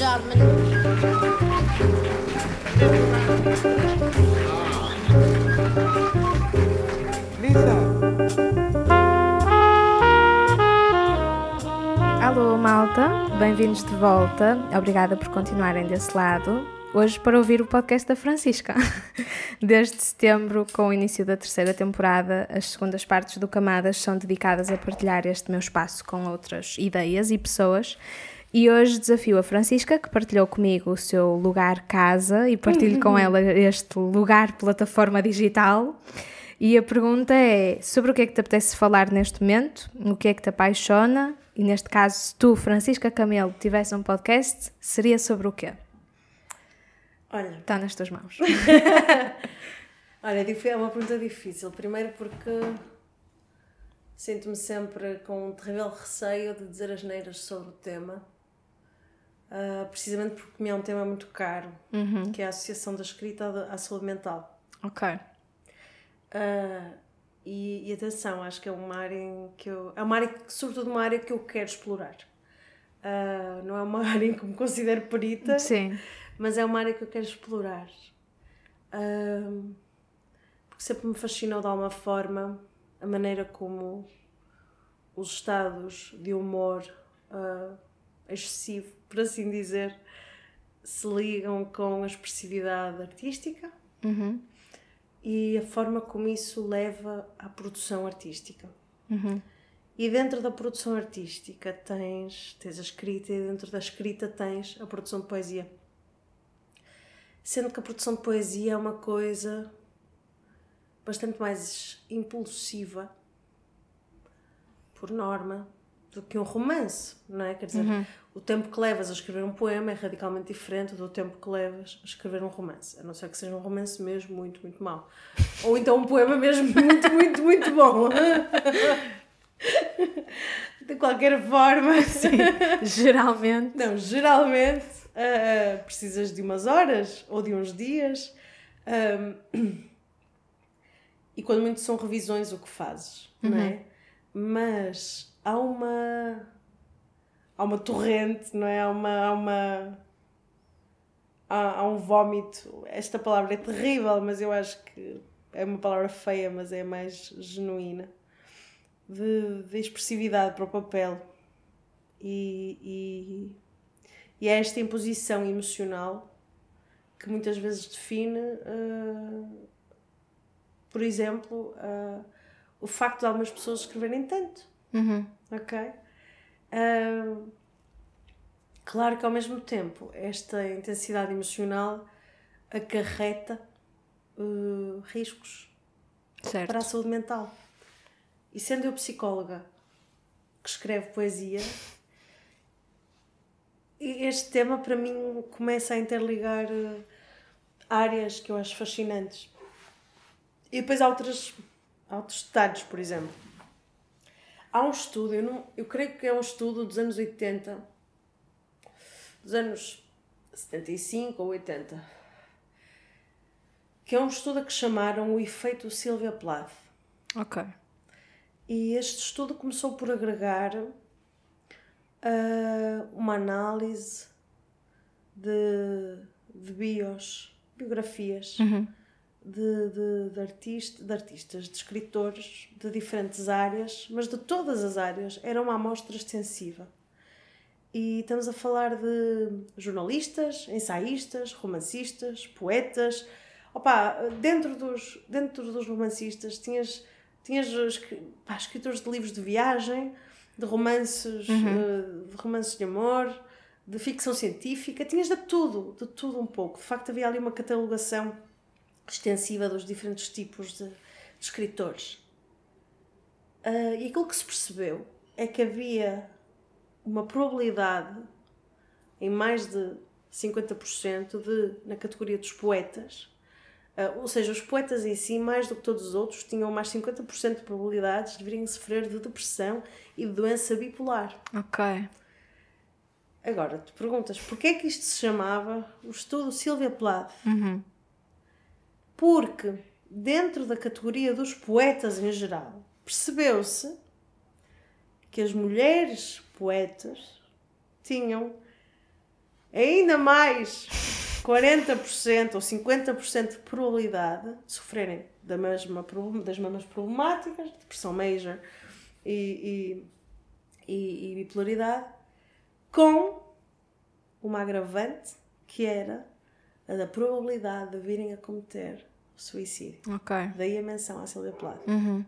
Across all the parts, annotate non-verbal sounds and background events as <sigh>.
job, man. Alô, malta, bem-vindos de volta. Obrigada por continuarem desse lado. Hoje para ouvir o podcast da Francisca. <laughs> Desde setembro, com o início da terceira temporada, as segundas partes do Camadas são dedicadas a partilhar este meu espaço com outras ideias e pessoas. E hoje desafio a Francisca, que partilhou comigo o seu lugar casa e partilho com ela este lugar plataforma digital. E a pergunta é sobre o que é que te apetece falar neste momento, o que é que te apaixona, e neste caso, se tu, Francisca Camelo, tivesse um podcast, seria sobre o quê? Olha, Está nas tuas mãos. <laughs> olha, dif- é uma pergunta difícil. Primeiro porque sinto-me sempre com um terrível receio de dizer as neiras sobre o tema. Ah, precisamente porque me é um tema muito caro, que é a Associação da Escrita à- Saúde Mental. ok. Ah, e, e atenção, acho que é uma área em que eu. É uma área, sobretudo uma área que eu quero explorar. Ah, não é uma <laughs> área em que me considero perita, Sim. mas é uma área que eu quero explorar. Ahm, porque sempre me fascinou de alguma forma a maneira como os estados de humor ah, excessivo, por assim dizer, se ligam com a expressividade artística Uhum. e a forma como isso leva à produção artística. Uhum. E dentro da produção artística tens, tens a escrita e dentro da escrita tens a produção de poesia. Sendo que a produção de poesia é uma coisa bastante mais impulsiva, por norma, do que um romance, não é? Quer dizer, o tempo que levas a escrever um poema é radicalmente diferente do tempo que levas a escrever um romance. A não ser que seja um romance mesmo muito, muito mau. Ou então um poema mesmo <laughs> muito, muito, muito bom. <laughs> De qualquer forma, Sim. Geralmente. não, geralmente ah, precisas de umas horas ou de uns dias. ahm, e quando muito são revisões o que fazes, não é? Mas há uma. Há uma torrente, não é? Há uma. Há, uma, há, há um vómito. Esta palavra é terrível, mas eu acho que é uma palavra feia, mas é mais genuína. De, de expressividade para o papel. E, e, e é esta imposição emocional que muitas vezes define, ah, por exemplo, ah, o facto de algumas pessoas escreverem tanto. Uhum. Ok? Claro que ao mesmo tempo esta intensidade emocional acarreta ah, riscos Certo. para a saúde mental. E sendo eu psicóloga que escreve poesia, este tema para mim começa a interligar eh, áreas que eu acho fascinantes. E depois há outras, há outros detalhes, por exemplo. Há um estudo, eu, não, eu creio que é um estudo dos anos 80, dos anos 75 ou 80, que é um estudo a que chamaram o efeito Sylvia Plath. Ok. E este estudo começou por agregar ah, uma análise de, de bios, biografias de, de, de, artista, de artistas, de escritores de diferentes áreas, mas de todas as áreas. Era uma amostra extensiva. E estamos a falar de jornalistas, ensaístas, romancistas, poetas. Opa, dentro dos, dentro dos romancistas tinhas, tinhas pá, escritores de livros de viagem, de romances, eh, de romances de amor, de ficção científica, tinhas de tudo, de tudo um pouco. De facto, havia ali uma catalogação extensiva dos diferentes tipos de, de escritores. Ah, e aquilo que se percebeu é que havia uma probabilidade em mais de 50% de, na categoria dos poetas, ah, ou seja, os poetas em si, mais do que todos os outros, tinham mais 50% de probabilidades de virem sofrer de depressão e de doença bipolar. Ok. Agora, tu perguntas, porquê é que isto se chamava o estudo Silvia Plath? Porque, dentro da categoria dos poetas em geral, percebeu-se que as mulheres poetas tinham ainda mais 40% ou 50% de probabilidade de sofrerem da mesma, das mesmas problemáticas, depressão major e, e, e, e bipolaridade, com uma agravante que era a da probabilidade de virem a cometer suicídio. Ok. Daí a menção à Silvia Plath. Uhum.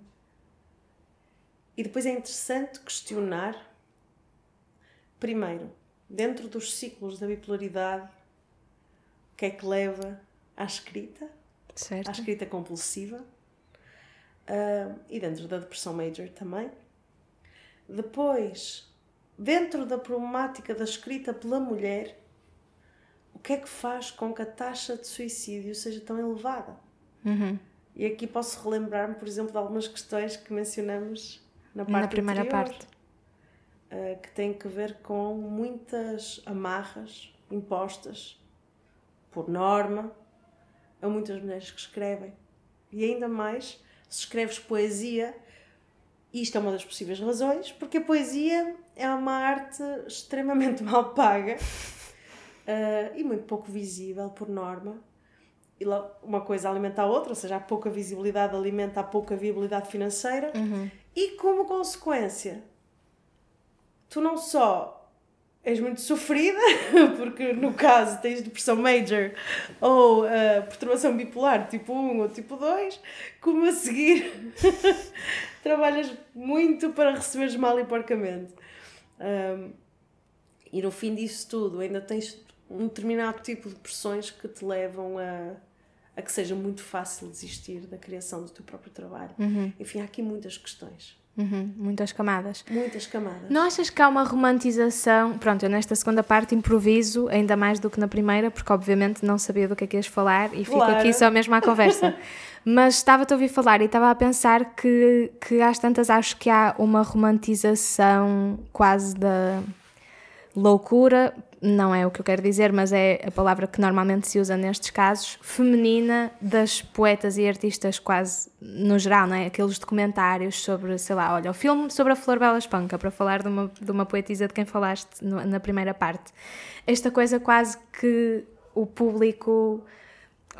E depois é interessante questionar, primeiro, dentro dos ciclos da bipolaridade, o que é que leva à escrita, Certo. à escrita compulsiva, ah, e dentro da depressão major também. Depois, dentro da problemática da escrita pela mulher, o que é que faz com que a taxa de suicídio seja tão elevada? Uhum. E aqui posso relembrar-me, por exemplo, de algumas questões que mencionamos na parte Na primeira anterior, parte. eh, que têm que ver com muitas amarras impostas por norma a muitas mulheres que escrevem. E ainda mais se escreves poesia, isto é uma das possíveis razões, porque a poesia é uma arte extremamente <laughs> mal paga eh, e muito pouco visível por norma. Uma coisa alimenta a outra, ou seja, a pouca visibilidade alimenta a pouca viabilidade financeira. E como consequência, tu não só és muito sofrida, <laughs> porque no caso tens depressão major ou uh, perturbação bipolar tipo 1 ou tipo 2, como a seguir <laughs> trabalhas muito para receberes mal e porcamente. Um, e no fim disso tudo ainda tens um determinado tipo de pressões que te levam a, a que seja muito fácil desistir da criação do teu próprio trabalho. Enfim, há aqui muitas questões, Uhum. Muitas camadas. muitas camadas. Não achas que há uma romantização? Pronto, eu nesta segunda parte improviso ainda mais do que na primeira, porque obviamente não sabia do que é que ias falar e fico Claro. aqui só mesmo à conversa. <laughs> Mas estava-te a ouvir falar e estava a pensar que, que às tantas acho que há uma romantização quase da loucura, não é o que eu quero dizer, mas é a palavra que normalmente se usa nestes casos, feminina das poetas e artistas quase no geral, não é? Aqueles documentários sobre, sei lá, olha, o filme sobre a Flor Bela Espanca, para falar de uma, de uma poetisa de quem falaste no- na primeira parte. Esta coisa quase que o público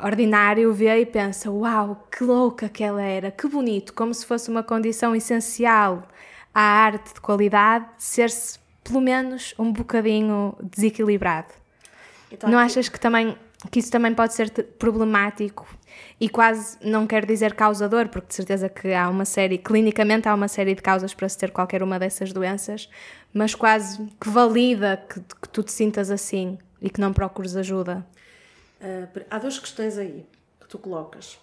ordinário vê e pensa: Uau, que louca que ela era, que bonito, como se fosse uma condição essencial à arte de qualidade ser-se pelo menos um bocadinho desequilibrado. Então, não aqui- achas que também que isso também pode ser problemático e quase não quero dizer causador, porque de certeza que há uma série, clinicamente há uma série de causas para se ter qualquer uma dessas doenças, mas quase que valida que, que tu te sintas assim e que não procures ajuda. Per- há duas questões aí que tu colocas.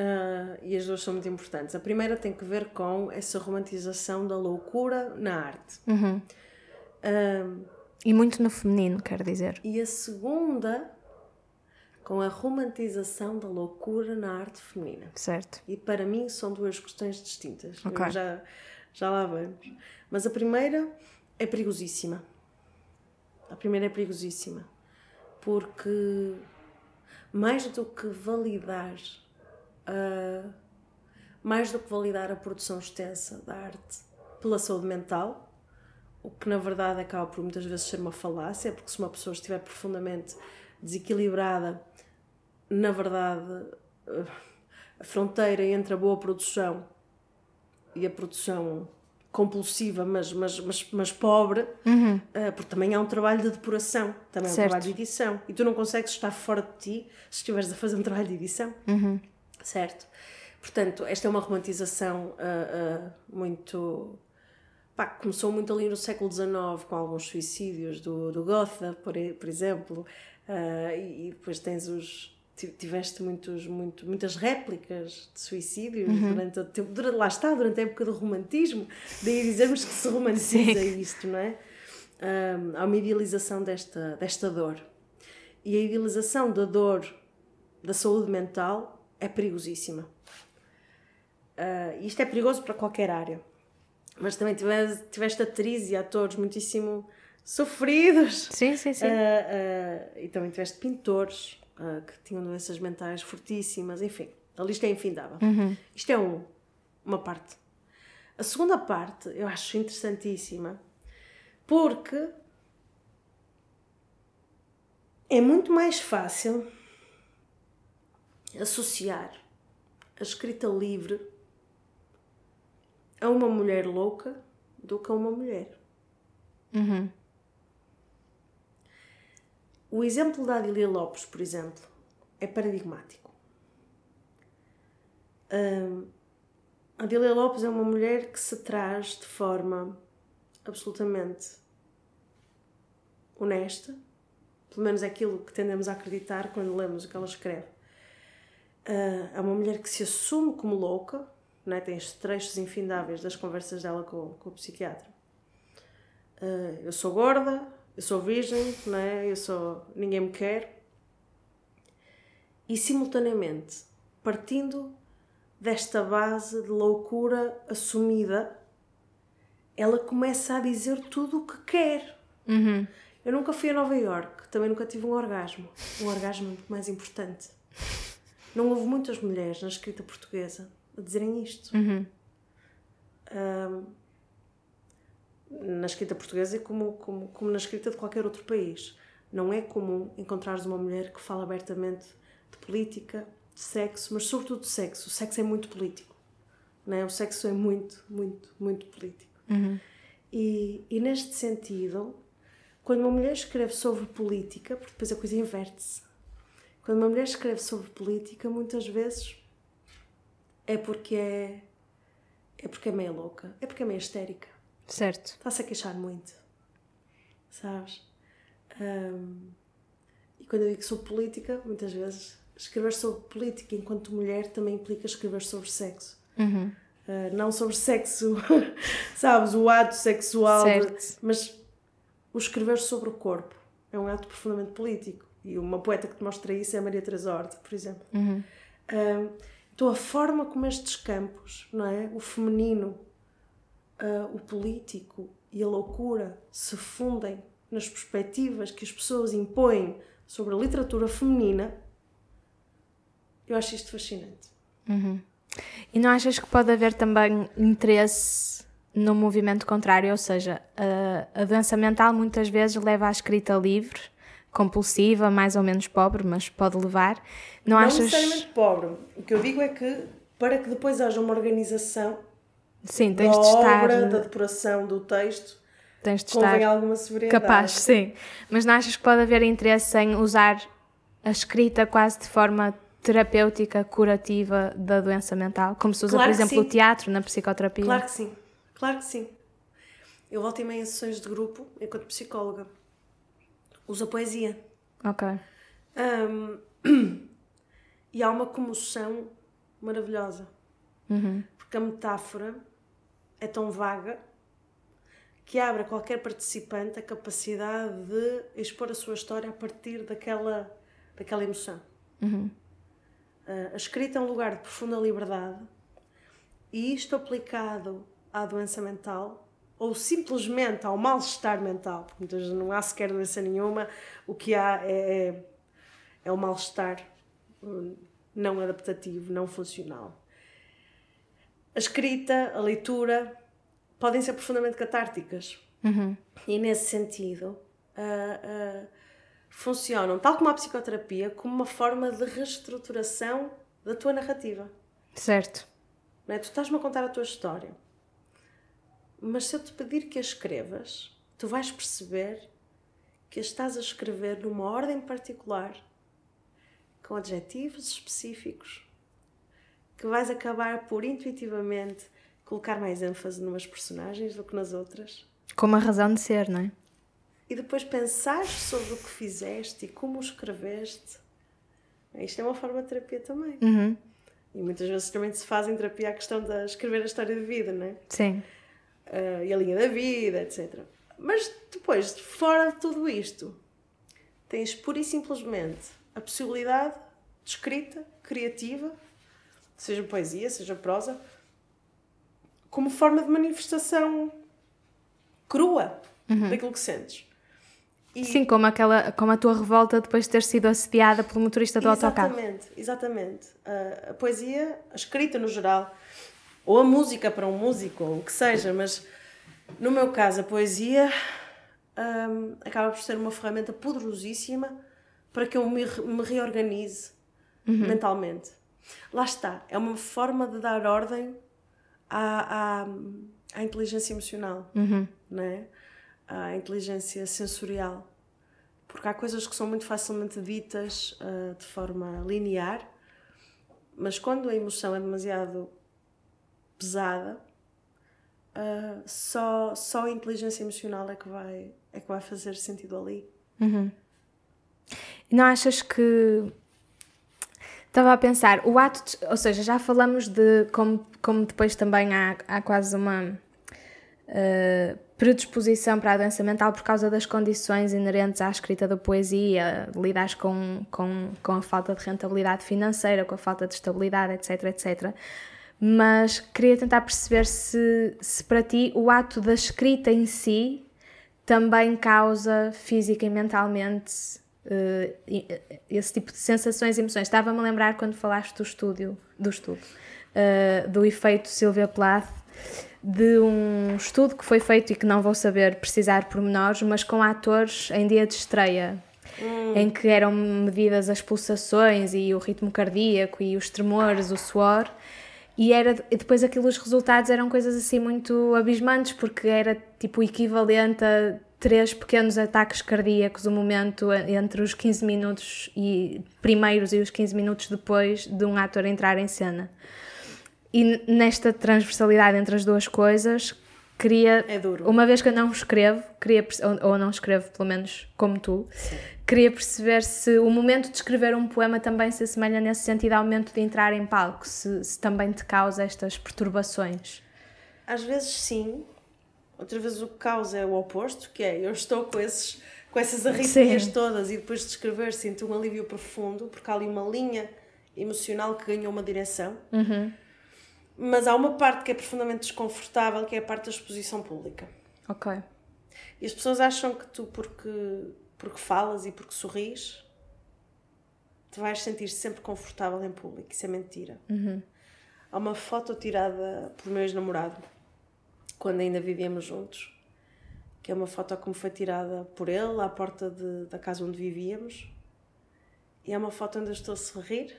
Ah, e as duas são muito importantes. A primeira tem que ver com essa romantização da loucura na arte. Ah, E muito no feminino, quero dizer. e a segunda com a romantização da loucura na arte feminina. Certo. E para mim são duas questões distintas. Ok. Eu Já, já lá vamos. Mas a primeira é perigosíssima. A primeira é perigosíssima. Porque mais do que validar a, mais do que validar a produção extensa da arte pela saúde mental, o que na verdade acaba por muitas vezes ser uma falácia, porque se uma pessoa estiver profundamente desequilibrada, na verdade, eh, a fronteira entre a boa produção e a produção compulsiva, mas, mas, mas, mas pobre, eh, porque também há um trabalho de depuração, também há um Certo. trabalho de edição, e tu não consegues estar fora de ti se estiveres a fazer um trabalho de edição. Certo? Portanto, esta é uma romantização ah, ah, muito. Pá, começou muito ali no século XIX com alguns suicídios do, do Goethe, por, por exemplo, ah, e, e depois tens os. ti- Tiveste muitos, muito, muitas réplicas de suicídios durante o tempo. Durante, lá está, durante a época do romantismo, daí dizermos que se romantiza isto, não é? Ah, há uma idealização desta, desta dor. E a idealização da dor da saúde mental é perigosíssima. E isto é perigoso para qualquer área. Mas também tiveste, tiveste atrizes e atores muitíssimo sofridos. Sim, sim, sim. Ah, ah, e também tiveste pintores ah, que tinham doenças mentais fortíssimas. Enfim, a lista é infindável. Isto é um, uma parte. A segunda parte eu acho interessantíssima porque é muito mais fácil associar a escrita livre a uma mulher louca do que a uma mulher. Uhum. O exemplo da Adília Lopes, por exemplo, é paradigmático. Um, a Adília Lopes é uma mulher que se traz de forma absolutamente honesta, pelo menos é aquilo que tendemos a acreditar quando lemos o que ela escreve. Uh, é uma mulher que se assume como louca, não é? tem os trechos infindáveis das conversas dela com, com o psiquiatra. Uh, eu sou gorda, eu sou virgem, não é? eu sou. ninguém me quer. E simultaneamente, partindo desta base de loucura assumida, ela começa a dizer tudo o que quer. Uhum. Eu nunca fui a Nova York, também nunca tive um orgasmo. Um orgasmo muito mais importante. Não houve muitas mulheres na escrita portuguesa a dizerem isto. Uhum. Um, na escrita portuguesa, como, como, como na escrita de qualquer outro país. Não é comum encontrares uma mulher que fala abertamente de política, de sexo, mas sobretudo de sexo. O sexo é muito político. Não é? O sexo é muito, muito, muito político. Uhum. E, e neste sentido, quando uma mulher escreve sobre política, porque depois a coisa inverte-se, quando uma mulher escreve sobre política, muitas vezes é porque é, é porque é meio louca, é porque é meio histérica. Certo. Está-se a queixar muito, sabes? Um, e quando eu digo sobre política, muitas vezes escrever sobre política enquanto mulher também implica escrever sobre sexo. Uhum. Uh, não sobre sexo, <laughs> sabes, o ato sexual, Certo. mas o escrever sobre o corpo é um ato profundamente político. E uma poeta que te mostra isso é a Maria Teresa Horta, por exemplo. Uhum. Um, então a forma como estes campos, não é? O feminino, uh, o político e a loucura se fundem nas perspectivas que as pessoas impõem sobre a literatura feminina, eu acho isto fascinante. Uhum. E não achas que pode haver também interesse no movimento contrário? Ou seja, a, a doença mental muitas vezes leva à escrita livre, compulsiva, mais ou menos pobre, mas pode levar. Não, Não achas. necessariamente pobre. O que eu digo é que para que depois haja uma organização Sim, da tens de estar. obra, da depuração do texto, Tens de convém estar alguma sobriedade. capaz, sim. Mas não achas que pode haver interesse em usar a escrita quase de forma terapêutica, curativa da doença mental? Como se usa, Claro por exemplo, sim. o teatro na psicoterapia? Claro que sim, claro que sim. Eu volto e meia em sessões de grupo, enquanto psicóloga. Uso a poesia. Ok. Hum, <clears throat> e há uma comoção maravilhosa. Uhum. Porque a metáfora é tão vaga que abre a qualquer participante a capacidade de expor a sua história a partir daquela, daquela emoção. Uhum. Ah, a escrita é um lugar de profunda liberdade e isto aplicado à doença mental ou simplesmente ao mal-estar mental, porque muitas vezes não há sequer doença nenhuma, o que há é, é, é o mal-estar hum, não adaptativo, não funcional. A escrita, a leitura podem ser profundamente catárticas. Uhum. E nesse sentido, ah, ah, funcionam, tal como a psicoterapia, como uma forma de reestruturação da tua narrativa. Certo. Não é? Tu estás-me a contar a tua história, mas se eu te pedir que a escrevas, tu vais perceber que a estás a escrever numa ordem particular, com adjetivos específicos, que vais acabar por intuitivamente colocar mais ênfase numas personagens do que nas outras. Com uma razão de ser, não é? e depois pensares sobre o que fizeste e como o escreveste. Isto é uma forma de terapia também. Uhum. E muitas vezes também se faz em terapia a questão de escrever a história de vida, não é? Sim. Ah, e a linha da vida, etc. Mas depois, fora de tudo isto, tens pura e simplesmente a possibilidade de escrita criativa, seja poesia, seja prosa, como forma de manifestação crua daquilo que sentes. E- Sim, como, aquela, como a tua revolta depois de ter sido assediada pelo motorista do autocarro. Exatamente, exatamente. A, a poesia, a escrita no geral, ou a música para um músico, ou o que seja, mas no meu caso, a poesia hum, acaba por ser uma ferramenta poderosíssima para que eu me, me reorganize Uhum. mentalmente. Lá está, é uma forma de dar ordem à, à, à inteligência emocional, Uhum. né? à inteligência sensorial. Porque há coisas que são muito facilmente ditas ah, de forma linear, mas quando a emoção é demasiado pesada, ah, só, só a inteligência emocional é que, vai, é que vai fazer sentido ali. E não achas que. Estava a pensar, o ato, de- ou seja, já falamos de como, como depois também há, há quase uma eh, predisposição para a doença mental por causa das condições inerentes à escrita da poesia, lidas com, com, com a falta de rentabilidade financeira, com a falta de estabilidade, etc, etc. Mas queria tentar perceber se, se para ti o ato da escrita em si também causa física e mentalmente eh, esse tipo de sensações e emoções. Estava-me a lembrar quando falaste do estúdio, do estudo, eh, do efeito Sylvia Plath, de um estudo que foi feito e que não vou saber precisar pormenores, mas com atores em dia de estreia, em que eram medidas as pulsações e o ritmo cardíaco e os tremores, o suor. E, era, depois aquilo, os resultados eram coisas assim muito abismantes, porque era tipo o equivalente a três pequenos ataques cardíacos, o momento entre os 15 minutos e primeiros e os 15 minutos depois de um ator entrar em cena. E nesta transversalidade entre as duas coisas, queria, É duro. uma vez que eu não escrevo, queria, ou, ou não escrevo pelo menos como tu, queria perceber se o momento de escrever um poema também se assemelha nesse sentido ao momento de entrar em palco, se, se também te causa estas perturbações. Às vezes sim, outra vez o que causa é o oposto, que é eu estou com, esses, com essas arritmias Sim. todas e depois de escrever sinto um alívio profundo, porque há ali uma linha emocional que ganhou uma direção. Mas há uma parte que é profundamente desconfortável, que é a parte da exposição pública. Ok. E as pessoas acham que tu, porque, porque falas e porque sorris, te vais sentir sempre confortável em público. Isso é mentira. Há uma foto tirada pelo meu ex-namorado, quando ainda vivíamos juntos, que é uma foto que me foi tirada por ele, à porta de- da casa onde vivíamos. E é uma foto onde eu estou a sorrir.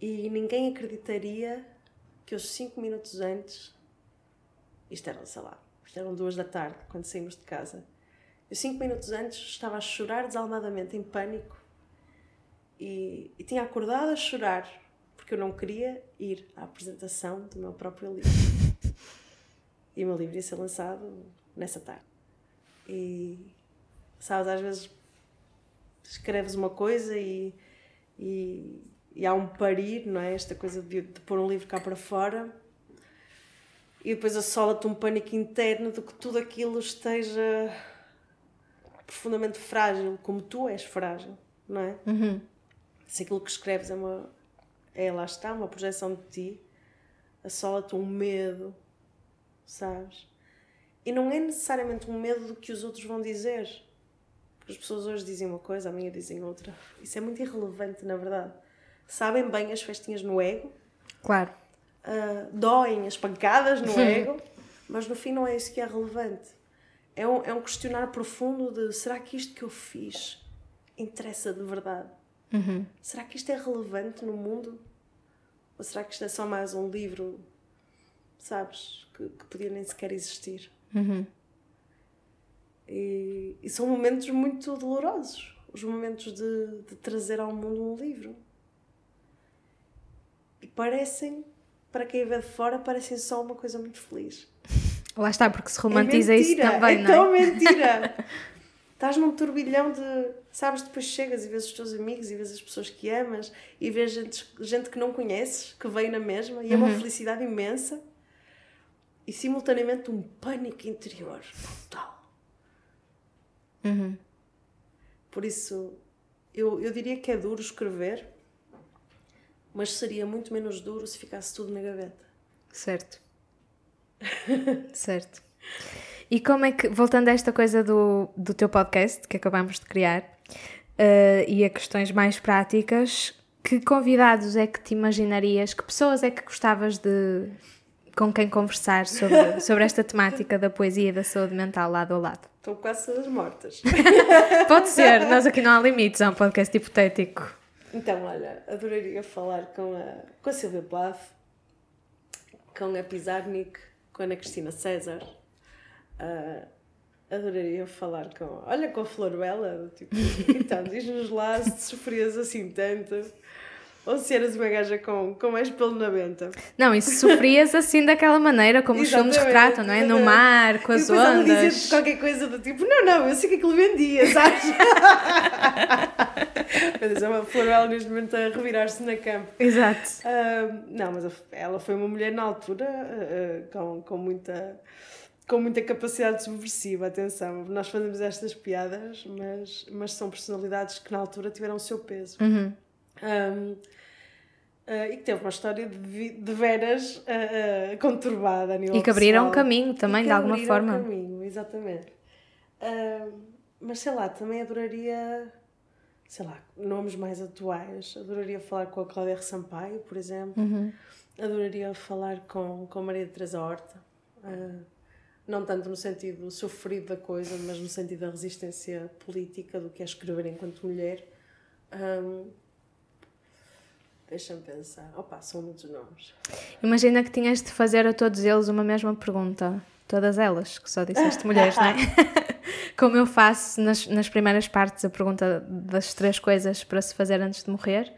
E ninguém acreditaria que eu, cinco minutos antes, isto era, sei lá, isto eram duas da tarde, quando saímos de casa. Eu, cinco minutos antes, estava a chorar desalmadamente, em pânico. E, e tinha acordado a chorar, porque eu não queria ir à apresentação do meu próprio livro. E o meu livro ia ser lançado nessa tarde. E, sabes, às vezes escreves uma coisa e, e, e há um parir, não é? Esta coisa de, de pôr um livro cá para fora e depois assola-te um pânico interno de que tudo aquilo esteja profundamente frágil, como tu és frágil, não é? Se aquilo que escreves é uma. É, lá está, uma projeção de ti, assola-te um medo, sabes? E não é necessariamente um medo do que os outros vão dizer. Porque as pessoas hoje dizem uma coisa, amanhã dizem outra. Isso é muito irrelevante, na verdade. Sabem bem as festinhas no ego, Claro. ah, doem as pancadas no ego, mas no fim não é isso que é relevante. É um, é um questionar profundo de será que isto que eu fiz interessa de verdade? Será que isto é relevante no mundo? Ou será que isto é só mais um livro, sabes, que, que podia nem sequer existir? E, e são momentos muito dolorosos os momentos de, de trazer ao mundo um livro. Parecem, para quem vê de fora, parecem só uma coisa muito feliz. Lá está, porque se romantiza é isso mentira, também, é não é? tão mentira. <laughs> Estás num turbilhão de. Sabes, depois chegas e vês os teus amigos e vês as pessoas que amas e vês gente, gente que não conheces, que veio na mesma, e é Uhum. uma felicidade imensa e simultaneamente um pânico interior total. Uhum. Por isso, eu, eu diria que é duro escrever, mas seria muito menos duro se ficasse tudo na gaveta. Certo. <laughs> certo. E como é que, voltando a esta coisa do, do teu podcast que acabamos de criar eh, e a questões mais práticas, que convidados é que te imaginarias, que pessoas é que gostavas de com quem conversar sobre, <laughs> sobre esta temática da poesia e da saúde mental lado a lado. Estão quase todas mortas. <laughs> Pode ser, nós aqui não há limites, é um podcast hipotético. Então, olha, adoraria falar com a, com a Silvia Plath, com a Pizarnik, com a Ana Cristina César. Uh, adoraria falar com, olha, com a Flor Bela, tipo, <laughs> então, diz-nos lá se sofrias assim tanto ou se eras uma gaja com, com mais pelo na venta. Não, e se sofrias assim daquela maneira, como os filmes retratam, não é? No mar, com as ondas. E dizer qualquer coisa do tipo, não, não, eu sei que aquilo vendia, sabes? <laughs> mas é uma flor ela neste momento a revirar-se na campo. Exato. Uh, não, mas ela foi uma mulher na altura uh, com, com muita com muita capacidade subversiva, atenção. Nós fazemos estas piadas, mas, mas são personalidades que na altura tiveram o seu peso. Uhum. Um, Uh, e que teve uma história de, de veras uh, uh, conturbada a nível E que abriram pessoal. caminho também, de alguma forma. caminho, exatamente. mas sei lá, também adoraria, sei lá, nomes mais atuais. Adoraria falar com a Cláudia R. Sampaio, por exemplo. Uhum. Adoraria falar com, com a Maria de Teresa Horta. não tanto no sentido sofrido da coisa, mas no sentido da resistência política do que é escrever enquanto mulher. Um, Deixa-me pensar. Opa, são muitos nomes. Imagina que tinhas de fazer a todos eles uma mesma pergunta. Todas elas, que só disseste <laughs> mulheres, não é? <laughs> Como eu faço nas, nas primeiras partes a pergunta das três coisas para se fazer antes de morrer.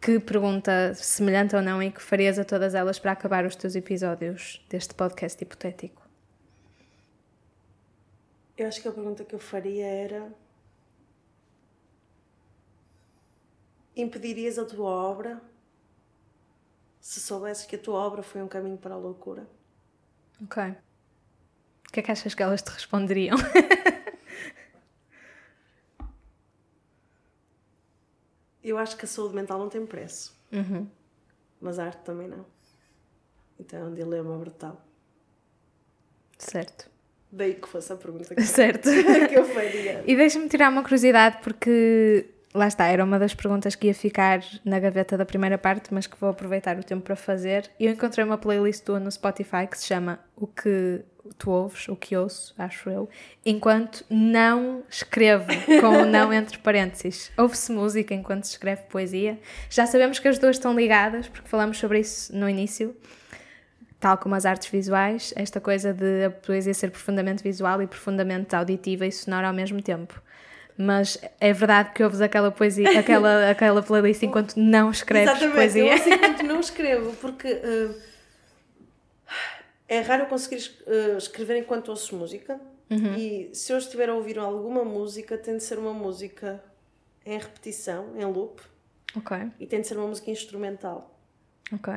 Que pergunta semelhante ou não e que farias a todas elas para acabar os teus episódios deste podcast hipotético? Eu acho que a pergunta que eu faria era impedirias a tua obra se soubesses que a tua obra foi um caminho para a loucura? Ok. O que é que achas que elas te responderiam? <laughs> Eu acho que a saúde mental não tem preço. Uhum. Mas a arte também não. Então é um dilema brutal. Certo. Daí que fosse a pergunta <laughs> que, certo. <laughs> que eu faria. E deixa-me tirar uma curiosidade, porque lá está, era uma das perguntas que ia ficar na gaveta da primeira parte, mas que vou aproveitar o tempo para fazer. Eu encontrei uma playlist tua no Spotify que se chama O que tu ouves, o que ouço, acho eu, enquanto não escrevo, com o não entre parênteses. <laughs> Ouve-se música enquanto se escreve poesia. Já sabemos que as duas estão ligadas, porque falamos sobre isso no início. Tal como as artes visuais, esta coisa de a poesia ser profundamente visual e profundamente auditiva e sonora ao mesmo tempo mas é verdade que ouves aquela poesia, aquela, <laughs> aquela playlist enquanto não escreves Exatamente, poesia. Exatamente, <laughs> eu enquanto não escrevo, porque uh, é raro eu conseguir uh, escrever enquanto ouço música uhum. e se eu estiver a ouvir alguma música tem de ser uma música em repetição, em loop Ok. e tem de ser uma música instrumental. Ok.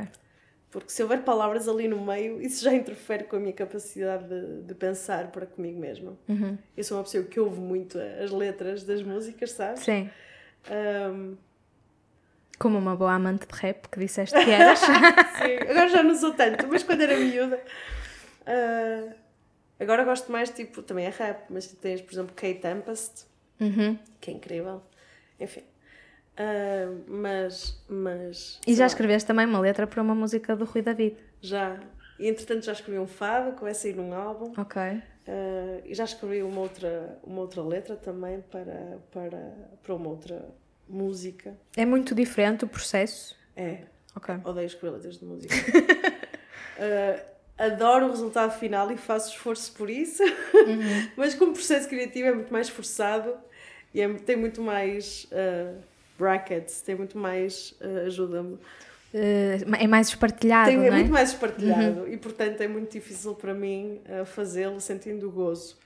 Porque se houver palavras ali no meio, isso já interfere com a minha capacidade de, de pensar para comigo mesma. Uhum. Eu sou uma pessoa que ouve muito as letras das músicas, sabes? Sim. Um... Como uma boa amante de rap que disseste que eras. <laughs> Sim, agora já não sou tanto, mas quando era miúda. Uh... Agora gosto mais, tipo, também é rap, mas tens, por exemplo, Kate Tempest, uhum. que é incrível. Enfim. Uh, mas, mas. E já escreveste também uma letra para uma música do Rui David? Já. E entretanto já escrevi um fado que vai sair num álbum. Ok. Uh, e já escrevi uma outra, uma outra letra também para, para, para uma outra música. É muito diferente o processo? É. Ok. Odeio escrever letras de música. uh, <laughs> adoro o resultado final e faço esforço por isso, uhum. <laughs> mas como processo criativo é muito mais forçado e é, tem muito mais. Uh, brackets, tem muito mais. Uh, ajuda-me. Uh, é mais espartilhado, tem, é? é? muito mais espartilhado uhum. e, portanto, é muito difícil para mim uh, fazê-lo sentindo o gozo.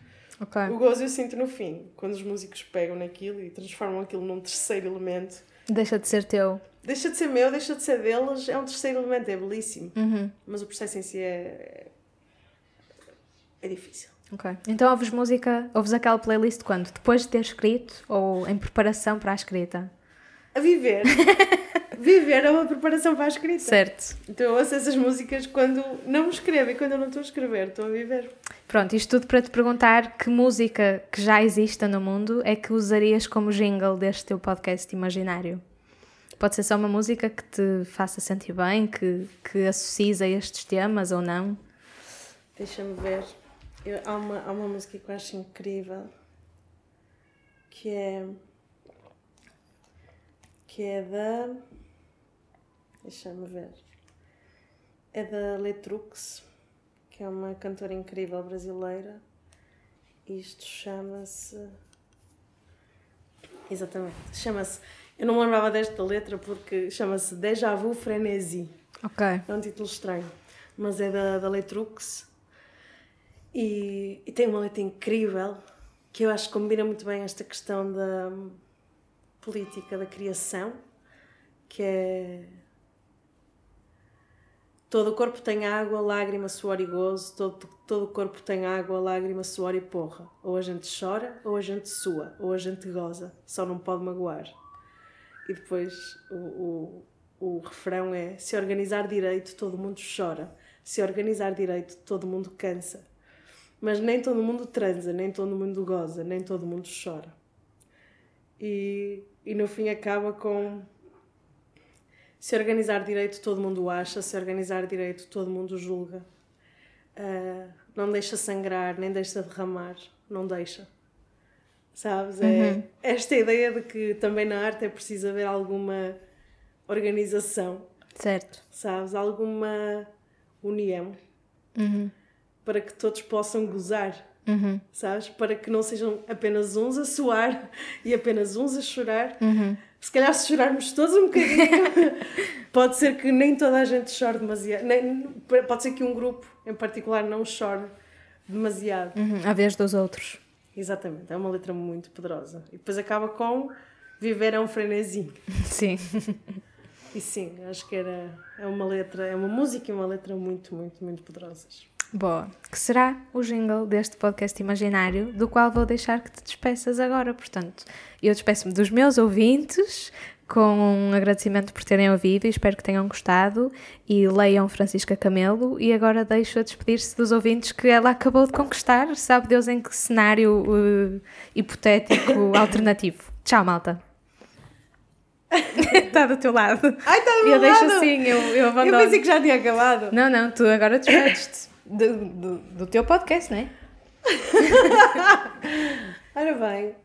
Okay. O gozo eu sinto no fim, quando os músicos pegam naquilo e transformam aquilo num terceiro elemento. Deixa de ser teu. Deixa de ser meu, deixa de ser deles, é um terceiro elemento, é belíssimo. Uhum. Mas o processo em si é. é difícil. Ok. Então ouves música, ouves aquela playlist quando? Depois de ter escrito ou em preparação para a escrita? A viver. <laughs> viver é uma preparação para a escrita. Certo. Então eu ouço essas músicas quando não escrevo e quando eu não estou a escrever, estou a viver. Pronto, isto tudo para te perguntar que música que já exista no mundo é que usarias como jingle deste teu podcast imaginário? Pode ser só uma música que te faça sentir bem, que, que associes a estes temas ou não. Deixa-me ver. Eu, há, uma, há uma música que eu acho incrível que é. Que é da. Deixa-me ver. É da Letrux, que é uma cantora incrível brasileira. Isto chama-se. Exatamente. Chama-se. Eu não me lembrava desta letra porque chama-se Deja Vu Frenesi. Ok. É um título estranho. Mas é da, da Letrux. E, e tem uma letra incrível que eu acho que combina muito bem esta questão da política da criação, que é todo o corpo tem água, lágrima, suor e gozo, todo, todo o corpo tem água, lágrima, suor e porra. Ou a gente chora, ou a gente sua, ou a gente goza, só não pode magoar. E depois o, o, o refrão é: se organizar direito, todo mundo chora, se organizar direito, todo mundo cansa. Mas nem todo mundo transa, nem todo mundo goza, nem todo mundo chora. E, e no fim acaba com se organizar direito todo mundo acha, se organizar direito todo mundo julga. Uh, não deixa sangrar, nem deixa derramar, não deixa. Sabes? É Uhum. esta ideia de que também na arte é preciso haver alguma organização, Certo. sabes? Alguma união Uhum. para que todos possam gozar, Uhum. sabes? Para que não sejam apenas uns a suar <laughs> e apenas uns a chorar. Uhum. Se calhar, se chorarmos todos um bocadinho, <laughs> pode ser que nem toda a gente chore demasiado. Nem, pode ser que um grupo em particular não chore demasiado. Uhum. À vez dos outros. Exatamente, é uma letra muito poderosa. E depois acaba com Viver é um frenesim. <laughs> Sim. E sim, acho que era, é uma letra, é uma música e uma letra muito, muito, muito poderosas. Boa. Que será o jingle deste podcast imaginário, do qual vou deixar que te despeças agora. Portanto, eu despeço-me dos meus ouvintes com um agradecimento por terem ouvido e espero que tenham gostado e leiam Francisca Camelo e agora deixo a despedir-se dos ouvintes que ela acabou de conquistar, sabe Deus em que cenário uh, hipotético <laughs> alternativo. Tchau, malta. Está <laughs> do teu lado. Ai, está do Eu meu deixo lado! assim, eu, eu Eu abandono. pensei que já tinha acabado. Não, não, tu agora despedes-te do, do, do teu podcast, não é? <laughs> Ora bem,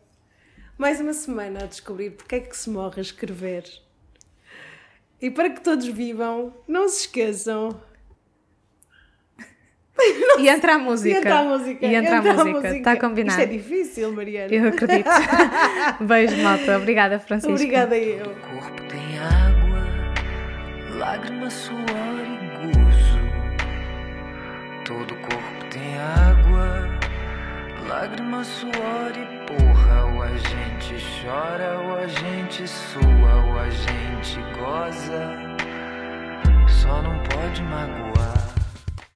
mais uma semana a descobrir porque é que se morre a escrever. E para que todos vivam, não se esqueçam. <laughs> E entra a música. E entra a música. E entra a entra música. Está combinado. Isto é difícil, Mariana. Eu acredito. <laughs> Beijo, malta. Obrigada, Francisco. Obrigada eu. O corpo tem água, lágrima, suor lágrima, suor e porra. Ou a gente chora, ou a gente sua, ou a gente goza. Só não pode magoar.